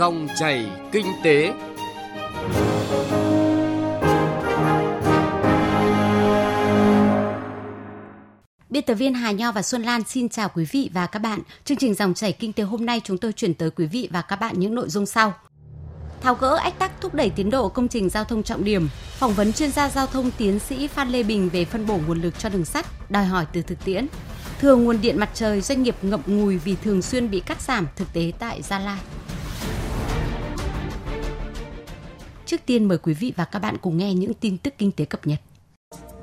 Dòng chảy kinh tế. Biên tập viên Hà Nho và Xuân Lan xin chào quý vị và các bạn. Chương trình dòng chảy kinh tế hôm nay chúng tôi chuyển tới quý vị và các bạn những nội dung sau. Tháo gỡ ách tắc thúc đẩy tiến độ công trình giao thông trọng điểm, phỏng vấn chuyên gia giao thông tiến sĩ Phan Lê Bình về phân bổ nguồn lực cho đường sắt, đòi hỏi từ thực tiễn. Thường nguồn điện mặt trời doanh nghiệp ngậm ngùi vì thường xuyên bị cắt giảm thực tế tại Gia Lai. Trước tiên mời quý vị và các bạn cùng nghe những tin tức kinh tế cập nhật.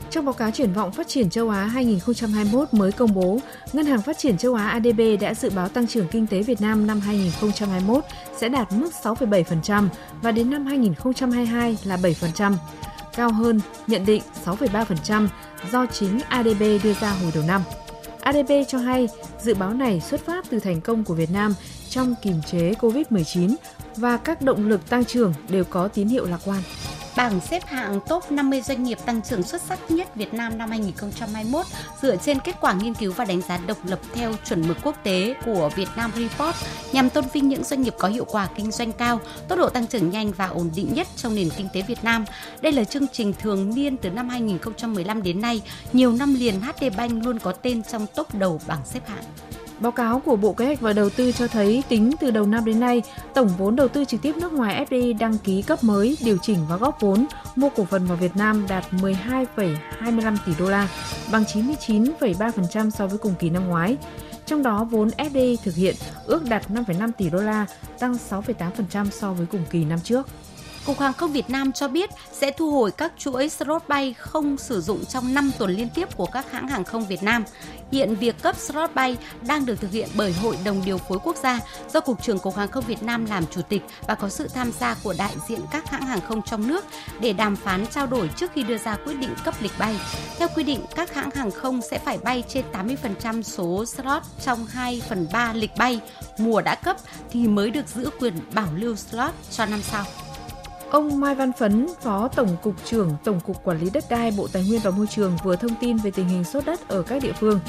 Trong báo cáo triển vọng phát triển châu Á 2021 mới công bố, Ngân hàng Phát triển châu Á ADB đã dự báo tăng trưởng kinh tế Việt Nam năm 2021 sẽ đạt mức 6,7% và đến năm 2022 là 7%, cao hơn nhận định 6,3% do chính ADB đưa ra hồi đầu năm. ADB cho hay dự báo này xuất phát từ thành công của Việt Nam trong kiềm chế COVID-19 và các động lực tăng trưởng đều có tín hiệu lạc quan. Bảng xếp hạng top 50 doanh nghiệp tăng trưởng xuất sắc nhất Việt Nam năm 2021 dựa trên kết quả nghiên cứu và đánh giá độc lập theo chuẩn mực quốc tế của Việt Nam Report nhằm tôn vinh những doanh nghiệp có hiệu quả kinh doanh cao, tốc độ tăng trưởng nhanh và ổn định nhất trong nền kinh tế Việt Nam. Đây là chương trình thường niên từ năm 2015 đến nay, nhiều năm liền HD Bank luôn có tên trong top đầu bảng xếp hạng. Báo cáo của Bộ Kế hoạch và Đầu tư cho thấy tính từ đầu năm đến nay, tổng vốn đầu tư trực tiếp nước ngoài FDI đăng ký cấp mới, điều chỉnh và góp vốn mua cổ phần vào Việt Nam đạt 12,25 tỷ đô la, bằng 99,3% so với cùng kỳ năm ngoái. Trong đó vốn FDI thực hiện ước đạt 5,5 tỷ đô la, tăng 6,8% so với cùng kỳ năm trước. Cục Hàng không Việt Nam cho biết sẽ thu hồi các chuỗi slot bay không sử dụng trong 5 tuần liên tiếp của các hãng hàng không Việt Nam. Hiện việc cấp slot bay đang được thực hiện bởi Hội đồng điều phối quốc gia do Cục trưởng Cục Hàng không Việt Nam làm chủ tịch và có sự tham gia của đại diện các hãng hàng không trong nước để đàm phán trao đổi trước khi đưa ra quyết định cấp lịch bay. Theo quy định, các hãng hàng không sẽ phải bay trên 80% số slot trong 2 phần 3 lịch bay mùa đã cấp thì mới được giữ quyền bảo lưu slot cho năm sau. Ông Mai Văn Phấn, Phó Tổng cục trưởng Tổng cục Quản lý đất đai Bộ Tài nguyên và Môi trường vừa thông tin về tình hình sốt đất ở các địa phương.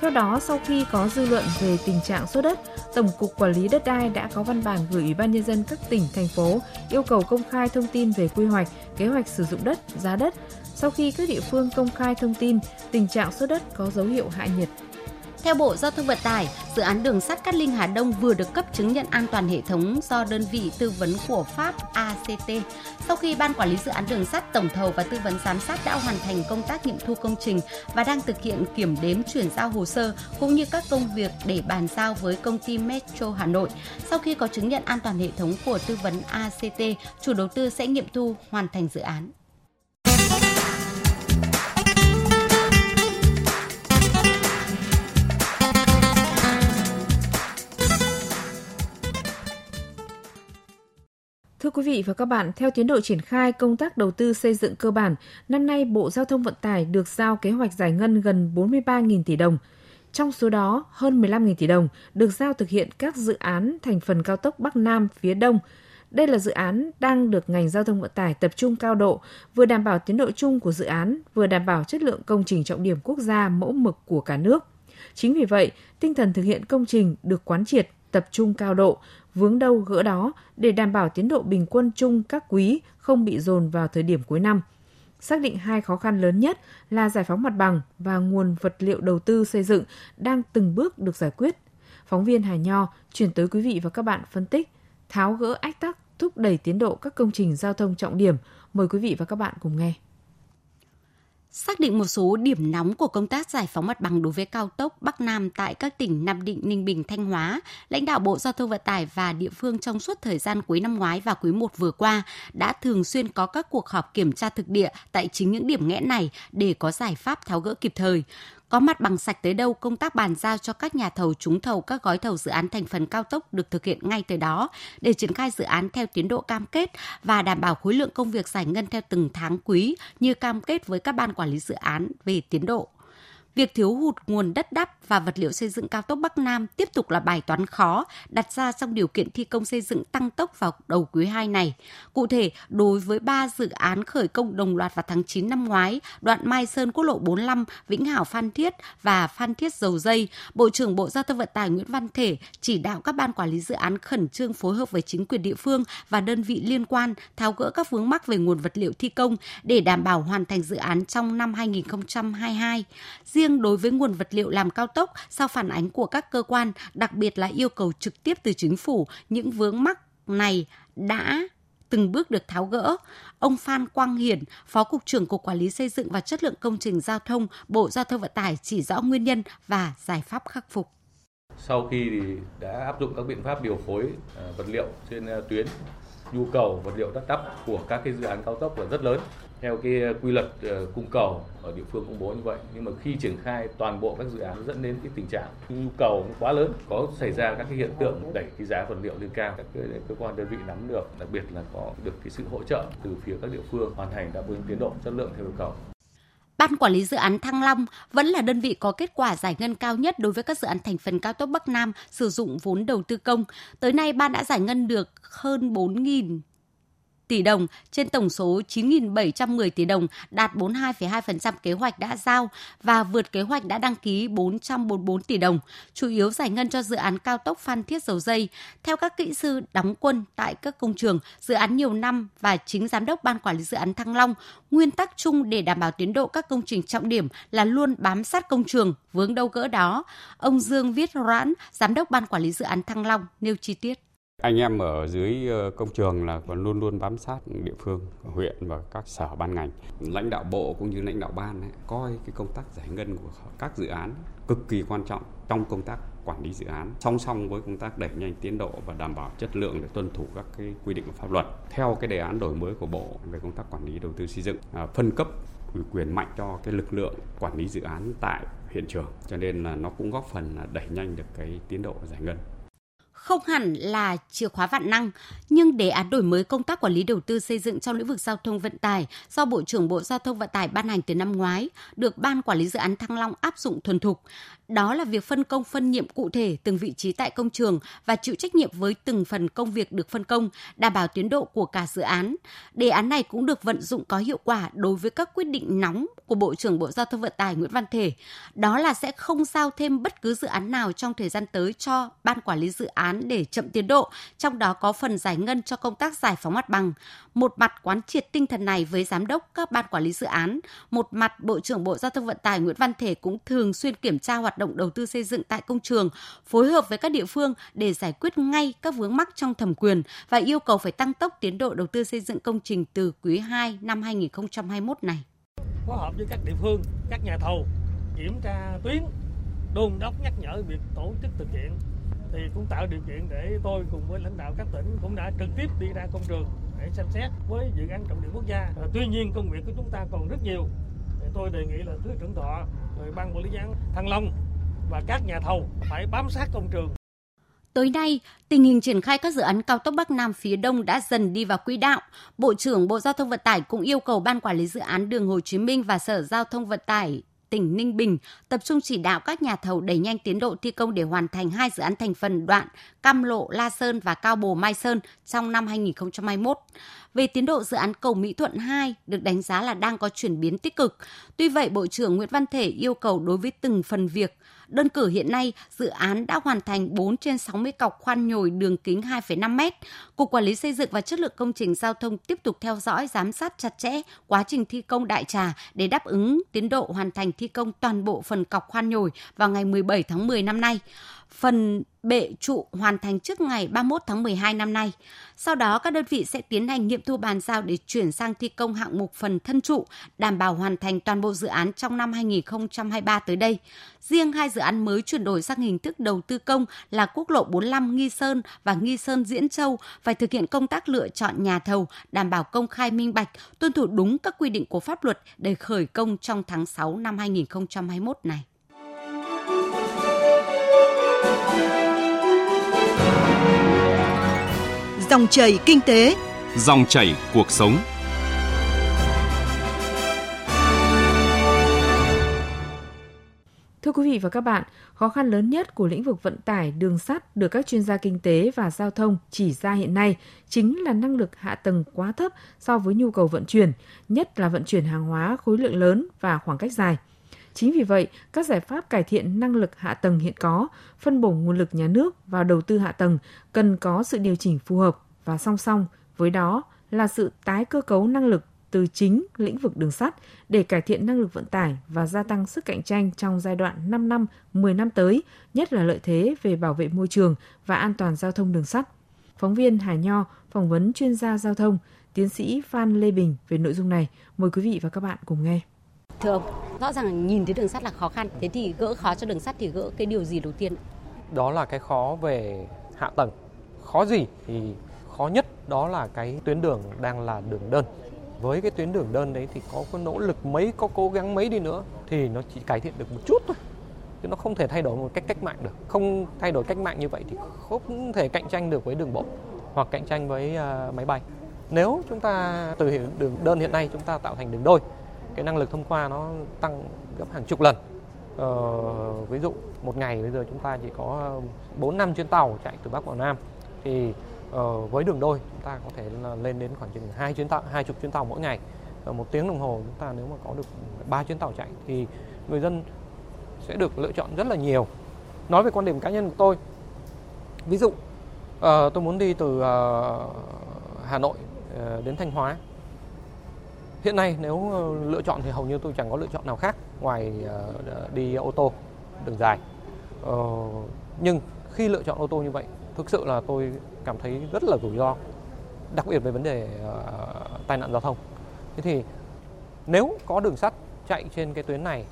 Theo đó, sau khi có dư luận về tình trạng sốt đất, Tổng cục Quản lý đất đai đã có văn bản gửi Ủy ban nhân dân các tỉnh thành phố yêu cầu công khai thông tin về quy hoạch, kế hoạch sử dụng đất, giá đất. Sau khi các địa phương công khai thông tin, tình trạng sốt đất có dấu hiệu hạ nhiệt theo Bộ Giao thông Vận tải, dự án đường sắt Cát Linh Hà Đông vừa được cấp chứng nhận an toàn hệ thống do đơn vị tư vấn của Pháp ACT. Sau khi Ban Quản lý Dự án Đường sắt Tổng thầu và Tư vấn Giám sát đã hoàn thành công tác nghiệm thu công trình và đang thực hiện kiểm đếm chuyển giao hồ sơ cũng như các công việc để bàn giao với công ty Metro Hà Nội. Sau khi có chứng nhận an toàn hệ thống của tư vấn ACT, chủ đầu tư sẽ nghiệm thu hoàn thành dự án. Thưa quý vị và các bạn, theo tiến độ triển khai công tác đầu tư xây dựng cơ bản, năm nay Bộ Giao thông Vận tải được giao kế hoạch giải ngân gần 43.000 tỷ đồng. Trong số đó, hơn 15.000 tỷ đồng được giao thực hiện các dự án thành phần cao tốc Bắc Nam phía Đông. Đây là dự án đang được ngành giao thông vận tải tập trung cao độ, vừa đảm bảo tiến độ chung của dự án, vừa đảm bảo chất lượng công trình trọng điểm quốc gia mẫu mực của cả nước. Chính vì vậy, tinh thần thực hiện công trình được quán triệt, tập trung cao độ, vướng đâu gỡ đó để đảm bảo tiến độ bình quân chung các quý không bị dồn vào thời điểm cuối năm. Xác định hai khó khăn lớn nhất là giải phóng mặt bằng và nguồn vật liệu đầu tư xây dựng đang từng bước được giải quyết. Phóng viên Hà Nho chuyển tới quý vị và các bạn phân tích, tháo gỡ ách tắc, thúc đẩy tiến độ các công trình giao thông trọng điểm. Mời quý vị và các bạn cùng nghe. Xác định một số điểm nóng của công tác giải phóng mặt bằng đối với cao tốc Bắc Nam tại các tỉnh Nam Định, Ninh Bình, Thanh Hóa, lãnh đạo Bộ Giao thông Vận tải và địa phương trong suốt thời gian cuối năm ngoái và quý 1 vừa qua đã thường xuyên có các cuộc họp kiểm tra thực địa tại chính những điểm nghẽn này để có giải pháp tháo gỡ kịp thời. Có mặt bằng sạch tới đâu, công tác bàn giao cho các nhà thầu trúng thầu các gói thầu dự án thành phần cao tốc được thực hiện ngay từ đó để triển khai dự án theo tiến độ cam kết và đảm bảo khối lượng công việc giải ngân theo từng tháng quý như cam kết với các ban quản lý dự án về tiến độ việc thiếu hụt nguồn đất đắp và vật liệu xây dựng cao tốc Bắc Nam tiếp tục là bài toán khó đặt ra trong điều kiện thi công xây dựng tăng tốc vào đầu quý 2 này. Cụ thể, đối với 3 dự án khởi công đồng loạt vào tháng 9 năm ngoái, đoạn Mai Sơn quốc lộ 45, Vĩnh Hảo Phan Thiết và Phan Thiết Dầu Dây, Bộ trưởng Bộ Giao thông Vận tải Nguyễn Văn Thể chỉ đạo các ban quản lý dự án khẩn trương phối hợp với chính quyền địa phương và đơn vị liên quan tháo gỡ các vướng mắc về nguồn vật liệu thi công để đảm bảo hoàn thành dự án trong năm 2022. Riêng đối với nguồn vật liệu làm cao tốc, sau phản ánh của các cơ quan, đặc biệt là yêu cầu trực tiếp từ chính phủ, những vướng mắc này đã từng bước được tháo gỡ. Ông Phan Quang Hiển, Phó Cục trưởng Cục Quản lý Xây dựng và Chất lượng Công trình Giao thông, Bộ Giao thông Vận tải chỉ rõ nguyên nhân và giải pháp khắc phục. Sau khi thì đã áp dụng các biện pháp điều phối à, vật liệu trên à, tuyến, nhu cầu vật liệu đắt đắp của các cái dự án cao tốc là rất lớn theo cái ờ, quy luật ờ, cung cầu ở địa phương công bố như vậy nhưng mà khi triển khai toàn bộ các dự án dẫn đến cái tình trạng nhu cầu quá lớn có xảy ra các cái hiện tượng đẩy cái giá vật liệu lên cao các cơ quan đơn vị nắm được đặc biệt là có được cái sự hỗ trợ từ phía các địa phương hoàn thành đáp ứng tiến độ chất lượng theo yêu cầu Ban quản lý dự án Thăng Long vẫn là đơn vị có kết quả giải ngân cao nhất đối với các dự án thành phần cao tốc Bắc Nam sử dụng vốn đầu tư công. Tới nay, ban đã giải ngân được hơn 4.000 tỷ đồng trên tổng số 9.710 tỷ đồng, đạt 42,2% kế hoạch đã giao và vượt kế hoạch đã đăng ký 444 tỷ đồng, chủ yếu giải ngân cho dự án cao tốc Phan Thiết Dầu Dây. Theo các kỹ sư đóng quân tại các công trường, dự án nhiều năm và chính giám đốc ban quản lý dự án Thăng Long, nguyên tắc chung để đảm bảo tiến độ các công trình trọng điểm là luôn bám sát công trường, vướng đâu gỡ đó. Ông Dương Viết Rãn, giám đốc ban quản lý dự án Thăng Long nêu chi tiết. Anh em ở dưới ờ, công trường là còn luôn luôn bám sát địa phương, huyện và các sở ban ngành. Lãnh đạo bộ cũng như lãnh đạo ban ấy, coi cái công tác giải ngân của các dự án cực kỳ quan trọng trong công tác quản lý dự án. Song song với công tác đẩy nhanh tiến độ và đảm bảo chất lượng để tuân thủ các cái quy định của pháp luật. Theo cái đề án đổi mới của bộ về công tác quản lý đầu tư xây dựng à, phân cấp ủy quyền mạnh cho cái lực lượng quản lý dự án tại hiện trường. Cho nên là nó cũng góp phần là đẩy nhanh được cái tiến độ giải ngân không hẳn là chìa khóa vạn năng, nhưng đề án đổi mới công tác quản lý đầu tư xây dựng trong lĩnh vực giao thông vận tải do Bộ trưởng Bộ Giao thông Vận tải ban hành từ năm ngoái, được Ban Quản lý Dự án Thăng Long áp dụng thuần thục. Đó là việc phân công phân nhiệm cụ thể từng vị trí tại công trường và chịu trách nhiệm với từng phần công việc được phân công, đảm bảo tiến độ của cả dự án. Đề án này cũng được vận dụng có hiệu quả đối với các quyết định nóng của Bộ trưởng Bộ Giao thông Vận tải Nguyễn Văn Thể. Đó là sẽ không giao thêm bất cứ dự án nào trong thời gian tới cho Ban Quản lý Dự án án để chậm tiến độ, trong đó có phần giải ngân cho công tác giải phóng mặt bằng. Một mặt quán triệt tinh thần này với giám đốc các ban quản lý dự án, một mặt Bộ trưởng Bộ Giao thông Vận tải Nguyễn Văn Thể cũng thường xuyên kiểm tra hoạt động đầu tư xây dựng tại công trường, phối hợp với các địa phương để giải quyết ngay các vướng mắc trong thẩm quyền và yêu cầu phải tăng tốc tiến độ đầu tư xây dựng công trình từ quý 2 năm 2021 này. Phối hợp với các địa phương, các nhà thầu kiểm tra tuyến, đôn đốc nhắc nhở việc tổ chức thực hiện thì cũng tạo điều kiện để tôi cùng với lãnh đạo các tỉnh cũng đã trực tiếp đi ra công trường để xem xét với dự án trọng điểm quốc gia. À, tuy nhiên công việc của chúng ta còn rất nhiều. Thì tôi đề nghị là thứ trưởng thọ, rồi ban quản lý dự án Thăng Long và các nhà thầu phải bám sát công trường Tới nay, tình hình triển khai các dự án cao tốc Bắc Nam phía Đông đã dần đi vào quỹ đạo. Bộ trưởng Bộ Giao thông Vận tải cũng yêu cầu Ban Quản lý Dự án Đường Hồ Chí Minh và Sở Giao thông Vận tải tỉnh Ninh Bình tập trung chỉ đạo các nhà thầu đẩy nhanh tiến độ thi công để hoàn thành hai dự án thành phần đoạn Cam Lộ La Sơn và Cao Bồ Mai Sơn trong năm 2021. Về tiến độ dự án cầu Mỹ Thuận 2 được đánh giá là đang có chuyển biến tích cực. Tuy vậy, Bộ trưởng Nguyễn Văn Thể yêu cầu đối với từng phần việc Đơn cử hiện nay, dự án đã hoàn thành 4 trên 60 cọc khoan nhồi đường kính 2,5 m. Cục Quản lý Xây dựng và Chất lượng Công trình Giao thông tiếp tục theo dõi, giám sát chặt chẽ quá trình thi công đại trà để đáp ứng tiến độ hoàn thành thi công toàn bộ phần cọc khoan nhồi vào ngày 17 tháng 10 năm nay phần bệ trụ hoàn thành trước ngày 31 tháng 12 năm nay. Sau đó các đơn vị sẽ tiến hành nghiệm thu bàn giao để chuyển sang thi công hạng mục phần thân trụ, đảm bảo hoàn thành toàn bộ dự án trong năm 2023 tới đây. Riêng hai dự án mới chuyển đổi sang hình thức đầu tư công là quốc lộ 45 Nghi Sơn và Nghi Sơn Diễn Châu phải thực hiện công tác lựa chọn nhà thầu, đảm bảo công khai minh bạch, tuân thủ đúng các quy định của pháp luật để khởi công trong tháng 6 năm 2021 này. Dòng chảy kinh tế, dòng chảy cuộc sống. vị và các bạn, khó khăn lớn nhất của lĩnh vực vận tải đường sắt được các chuyên gia kinh tế và giao thông chỉ ra hiện nay chính là năng lực hạ tầng quá thấp so với nhu cầu vận chuyển, nhất là vận chuyển hàng hóa khối lượng lớn và khoảng cách dài. Chính vì vậy, các giải pháp cải thiện năng lực hạ tầng hiện có, phân bổ nguồn lực nhà nước vào đầu tư hạ tầng cần có sự điều chỉnh phù hợp và song song với đó là sự tái cơ cấu năng lực từ chính lĩnh vực đường sắt để cải thiện năng lực vận tải và gia tăng sức cạnh tranh trong giai đoạn 5 năm, 10 năm tới, nhất là lợi thế về bảo vệ môi trường và an toàn giao thông đường sắt. Phóng viên Hà Nho phỏng vấn chuyên gia giao thông, tiến sĩ Phan Lê Bình về nội dung này. Mời quý vị và các bạn cùng nghe. Thưa ông, rõ ràng nhìn thấy đường sắt là khó khăn, thế thì gỡ khó cho đường sắt thì gỡ cái điều gì đầu tiên? Đó là cái khó về hạ tầng. Khó gì thì khó nhất đó là cái tuyến đường đang là đường đơn với cái tuyến đường đơn đấy thì có có nỗ lực mấy có cố gắng mấy đi nữa thì nó chỉ cải thiện được một chút thôi chứ nó không thể thay đổi một cách cách mạng được không thay đổi cách mạng như vậy thì không thể cạnh tranh được với đường bộ hoặc cạnh tranh với uh, máy bay nếu chúng ta từ đường đơn hiện nay chúng ta tạo thành đường đôi cái năng lực thông qua nó tăng gấp hàng chục lần. Ờ, ví dụ một ngày bây giờ chúng ta chỉ có ờ, 4 năm chuyến tàu chạy từ Bắc vào Nam. Thì ờ, với đường đôi chúng ta có thể là lên đến khoảng chừng hai chuyến tàu hai chục chuyến tàu mỗi ngày. Ở một tiếng đồng hồ chúng ta nếu mà có được ba chuyến tàu chạy thì người dân sẽ được lựa chọn rất là nhiều. Nói về quan điểm cá nhân của tôi ví dụ uh, tôi muốn đi từ uh, Hà Nội uh, đến Thanh Hóa hiện nay nếu ờ, lựa chọn thì hầu như tôi chẳng có lựa chọn nào khác ngoài ờ, ờ, đi ô tô, đường dài. Nhưng khi lựa chọn ô tô như vậy, thực sự là tôi cảm thấy rất là rủi ro, đặc biệt về vấn đề tai nạn giao thông. Thế thì nếu có đường sắt chạy trên cái tuyến này,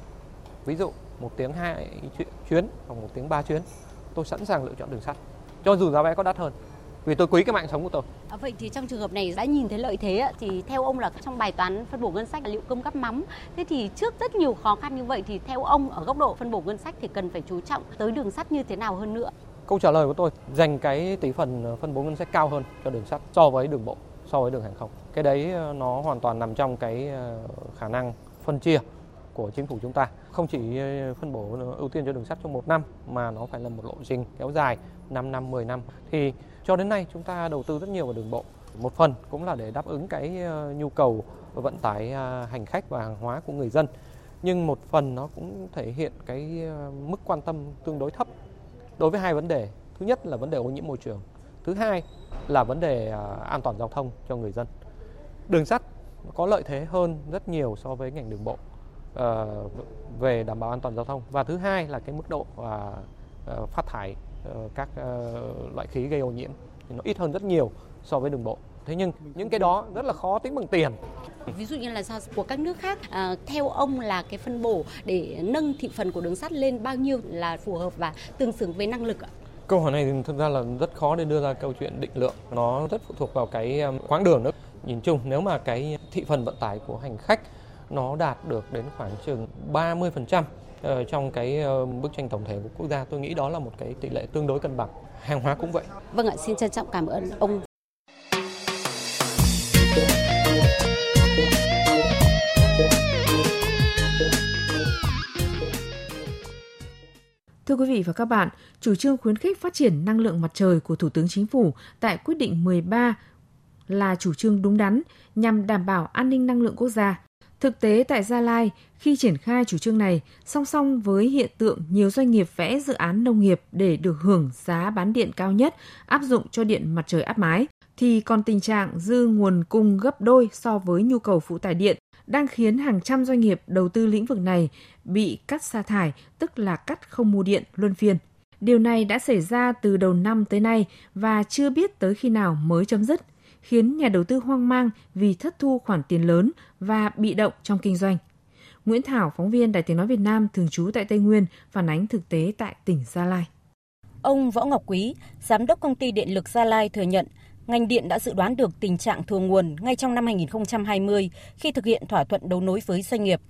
ví dụ một tiếng hai chuyến hoặc một tiếng ba chuyến, tôi sẵn sàng lựa chọn đường sắt, cho dù giá vé có đắt hơn vì tôi quý cái mạng sống của tôi. À, vậy thì trong trường hợp này đã nhìn thấy lợi thế thì theo ông là trong bài toán phân bổ ngân sách là liệu cơm gắp mắm. Thế thì trước rất nhiều khó khăn như vậy thì theo ông ở góc độ phân bổ ngân sách thì cần phải chú trọng tới đường sắt như thế nào hơn nữa? Câu trả lời của tôi dành cái tỷ phần ờ, phân bố ngân sách cao hơn cho đường sắt so với đường bộ, so với đường hàng không. Cái đấy ờ, nó hoàn toàn nằm trong cái ờ, khả năng phân chia của chính phủ chúng ta. Không chỉ ờ, phân bổ ưu tiên cho đường sắt trong một năm mà nó phải là một lộ trình kéo dài 5 năm, 10 năm. Thì cho đến nay chúng ta đầu tư rất nhiều vào đường bộ. Một phần cũng là để đáp ứng cái ờ, nhu cầu vận tải à, hành khách và hàng hóa của người dân. Nhưng một phần nó cũng thể hiện cái ờ, mức quan tâm tương đối thấp đối với hai vấn đề. Thứ nhất là vấn đề ô nhiễm môi trường. Thứ hai là vấn đề à, an toàn giao thông cho người dân. Đường sắt có lợi thế hơn rất nhiều so với ngành đường bộ à, về đảm bảo an toàn giao thông. Và thứ hai là cái mức độ à, phát thải các loại khí gây ô nhiễm thì nó ít hơn rất nhiều so với đường bộ. Thế nhưng những cái đó rất là khó tính bằng tiền. Ví dụ như là sao của các nước khác, à, theo ông là cái phân bổ để nâng thị phần của đường sắt lên bao nhiêu là phù hợp và tương xứng với năng lực ạ? Câu hỏi này thì thực ra là rất khó để đưa ra câu chuyện định lượng. Nó rất phụ thuộc vào cái um, quãng đường nữa. Nhìn chung nếu mà cái thị phần vận tải của hành khách nó đạt được đến khoảng chừng 30% ờ, trong cái ờ, bức tranh tổng thể của quốc gia. Tôi nghĩ đó là một cái tỷ lệ tương đối cân bằng. Hàng hóa cũng vậy. Vâng ạ xin trân trọng cảm ơn ông. Thưa quý vị và các bạn, chủ trương khuyến khích phát triển năng lượng mặt trời của Thủ tướng Chính phủ tại quyết định 13 là chủ trương đúng đắn nhằm đảm bảo an ninh năng lượng quốc gia. Thực tế tại Gia Lai, khi triển khai chủ trương này, song song với hiện tượng nhiều doanh nghiệp vẽ dự án nông nghiệp để được hưởng giá bán điện cao nhất áp dụng cho điện mặt trời áp mái, thì còn tình trạng dư nguồn cung gấp đôi so với nhu cầu phụ tải điện đang khiến hàng trăm doanh nghiệp đầu tư lĩnh vực này bị cắt sa thải, tức là cắt không mua điện luân phiên. Điều này đã xảy ra từ đầu năm tới nay và chưa biết tới khi nào mới chấm dứt, khiến nhà đầu tư hoang mang vì thất thu khoản tiền lớn và bị động trong kinh doanh. Nguyễn Thảo, phóng viên Đài Tiếng Nói Việt Nam thường trú tại Tây Nguyên, phản ánh thực tế tại tỉnh Gia Lai. Ông Võ Ngọc Quý, giám đốc công ty điện lực Gia Lai thừa nhận ngành điện đã dự đoán được tình trạng thừa nguồn ngay trong năm 2020 khi thực hiện thỏa thuận đấu nối với doanh nghiệp.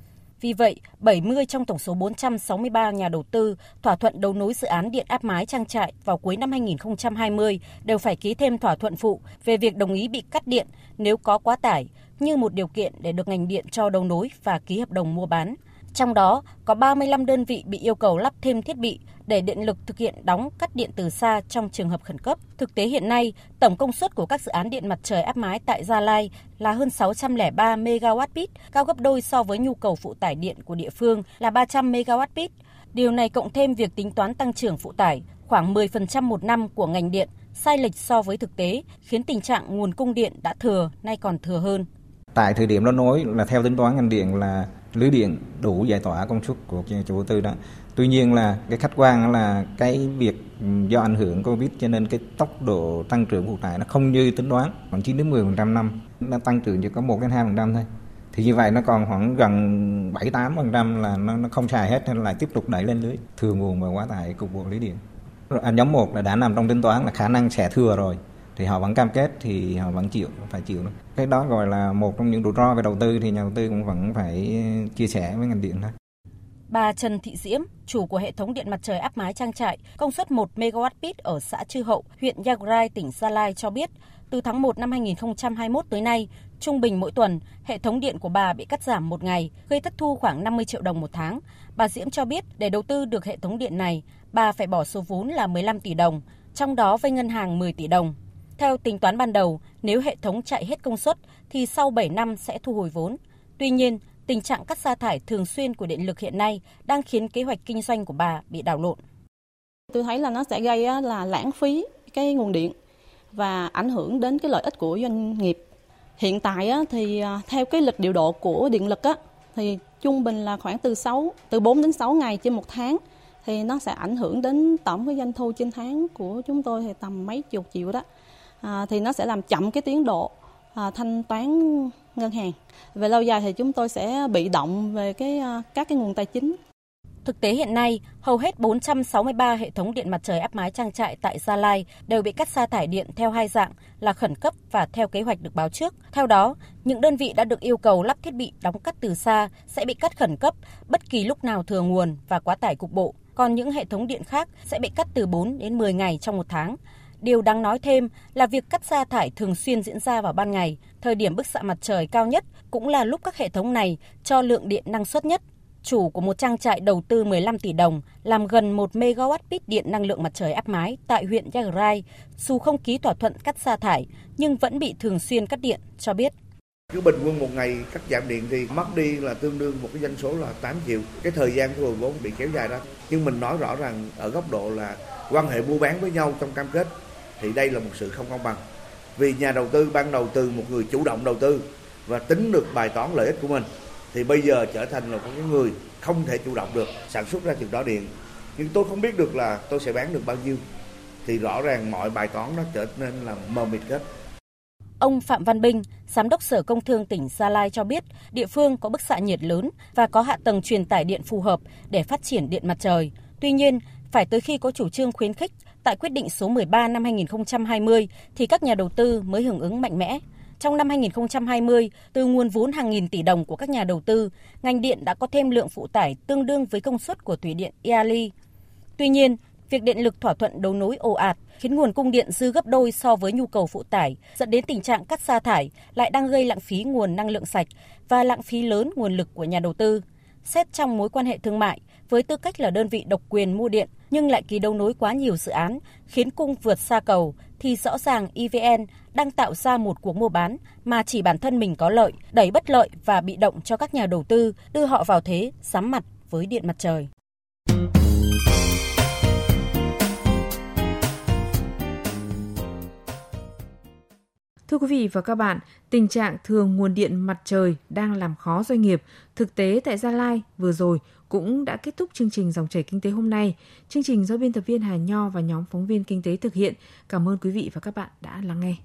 Vì vậy, 70 trong tổng số 463 nhà đầu tư thỏa thuận đấu nối dự án điện áp mái trang trại vào cuối năm 2020 đều phải ký thêm thỏa thuận phụ về việc đồng ý bị cắt điện nếu có quá tải như một điều kiện để được ngành điện cho đấu nối và ký hợp đồng mua bán. Trong đó có 35 đơn vị bị yêu cầu lắp thêm thiết bị để điện lực thực hiện đóng cắt điện từ xa trong trường hợp khẩn cấp. Thực tế hiện nay, tổng công suất của các dự án điện mặt trời áp mái tại Gia Lai là hơn 603 MWp, cao gấp đôi so với nhu cầu phụ tải điện của địa phương là 300 MWp. Điều này cộng thêm việc tính toán tăng trưởng phụ tải khoảng 10% một năm của ngành điện sai lệch so với thực tế, khiến tình trạng nguồn cung điện đã thừa nay còn thừa hơn. Tại thời điểm đó nói là theo tính toán ngành điện là lưới điện đủ giải tỏa công suất của chủ đầu tư đó. Tuy nhiên là cái khách quan là cái việc do ảnh hưởng Covid cho nên cái tốc độ tăng trưởng phụ tải nó không như tính toán, khoảng 9 đến 10% năm, nó tăng trưởng chỉ có 1 đến 2% thôi. Thì như vậy nó còn khoảng gần 7 8% là nó nó không xài hết nên lại tiếp tục đẩy lên lưới, thừa nguồn và quá tải cục bộ lưới điện. À, nhóm 1 là đã nằm trong tính toán là khả năng sẽ thừa rồi thì họ vẫn cam kết thì họ vẫn chịu phải chịu cái đó gọi là một trong những rủi ro về đầu tư thì nhà đầu tư cũng vẫn phải chia sẻ với ngành điện thôi Bà Trần Thị Diễm, chủ của hệ thống điện mặt trời áp mái trang trại, công suất 1 MWp ở xã Chư Hậu, huyện Yagrai, tỉnh Gia Lai cho biết, từ tháng 1 năm 2021 tới nay, trung bình mỗi tuần, hệ thống điện của bà bị cắt giảm một ngày, gây thất thu khoảng 50 triệu đồng một tháng. Bà Diễm cho biết, để đầu tư được hệ thống điện này, bà phải bỏ số vốn là 15 tỷ đồng, trong đó vay ngân hàng 10 tỷ đồng. Theo tính toán ban đầu, nếu hệ thống chạy hết công suất thì sau 7 năm sẽ thu hồi vốn. Tuy nhiên, tình trạng cắt sa thải thường xuyên của điện lực hiện nay đang khiến kế hoạch kinh doanh của bà bị đảo lộn. Tôi thấy là nó sẽ gây là lãng phí cái nguồn điện và ảnh hưởng đến cái lợi ích của doanh nghiệp. Hiện tại thì à, theo cái lịch điều độ của điện lực thì trung bình là khoảng từ 6 từ 4 đến 6 ngày trên một tháng thì nó sẽ ảnh hưởng đến tổng cái doanh thu trên tháng của chúng tôi thì tầm mấy chục triệu đó. À, thì nó sẽ làm chậm cái tiến độ à, thanh toán ngân hàng. Về lâu dài thì chúng tôi sẽ bị động về cái ờ, các cái nguồn tài chính. Thực tế hiện nay, hầu hết 463 hệ thống điện mặt trời áp mái trang trại tại Gia Lai đều bị cắt sa thải điện theo hai dạng là khẩn cấp và theo kế hoạch được báo trước. Theo đó, những đơn vị đã được yêu cầu lắp thiết bị đóng cắt từ xa sẽ bị cắt khẩn cấp bất kỳ lúc nào thừa nguồn và quá tải cục bộ. Còn những hệ thống điện khác sẽ bị cắt từ 4 đến 10 ngày trong một tháng. Điều đáng nói thêm là việc cắt sa thải thường xuyên diễn ra vào ban ngày, thời điểm bức xạ mặt trời cao nhất cũng là lúc các hệ thống này cho lượng điện năng suất nhất. Chủ của một trang trại đầu tư 15 tỷ đồng làm gần 1 MWp điện năng lượng mặt trời áp mái tại huyện Yagrai, dù không ký thỏa thuận cắt sa thải nhưng vẫn bị thường xuyên cắt điện, cho biết. Cứ bình quân một ngày cắt giảm điện thì mất đi là tương đương một cái doanh số là 8 triệu. Cái thời gian của vốn bị kéo dài đó. Nhưng mình nói rõ rằng ở góc độ là quan hệ mua bán với nhau trong cam kết thì đây là một sự không công bằng. Vì nhà đầu tư ban đầu từ một người chủ động đầu tư và tính được bài toán lợi ích của mình thì bây giờ trở thành là một người không thể chủ động được sản xuất ra chừng đó điện. Nhưng tôi không biết được là tôi sẽ bán được bao nhiêu. Thì rõ ràng mọi bài toán nó trở nên là mờ mịt hết. Ông Phạm Văn Binh, Giám đốc Sở Công Thương tỉnh Gia Lai cho biết, địa phương có bức xạ nhiệt lớn và có hạ tầng truyền tải điện phù hợp để phát triển điện mặt trời. Tuy nhiên, phải tới khi có chủ trương khuyến khích tại quyết định số 13 năm 2020 thì các nhà đầu tư mới hưởng ứng mạnh mẽ. Trong năm 2020, từ nguồn vốn hàng nghìn tỷ đồng của các nhà đầu tư, ngành điện đã có thêm lượng phụ tải tương đương với công suất của thủy điện Iali. Tuy nhiên, việc điện lực thỏa thuận đấu nối ồ ạt khiến nguồn cung điện dư gấp đôi so với nhu cầu phụ tải, dẫn đến tình trạng cắt sa thải lại đang gây lãng phí nguồn năng lượng sạch và lãng phí lớn nguồn lực của nhà đầu tư. Xét trong mối quan hệ thương mại, với tư cách là đơn vị độc quyền mua điện nhưng lại ký đấu nối quá nhiều dự án, khiến cung vượt xa cầu, thì rõ ràng EVN đang tạo ra một cuộc mua bán mà chỉ bản thân mình có lợi, đẩy bất lợi và bị động cho các nhà đầu tư, đưa họ vào thế sắm mặt với điện mặt trời. Thưa quý vị và các bạn, tình trạng thường nguồn điện mặt trời đang làm khó doanh nghiệp. Thực tế tại Gia Lai vừa rồi cũng đã kết thúc chương trình Dòng chảy Kinh tế hôm nay. Chương trình do biên tập viên Hà Nho và nhóm phóng viên kinh tế thực hiện. Cảm ơn quý vị và các bạn đã lắng nghe.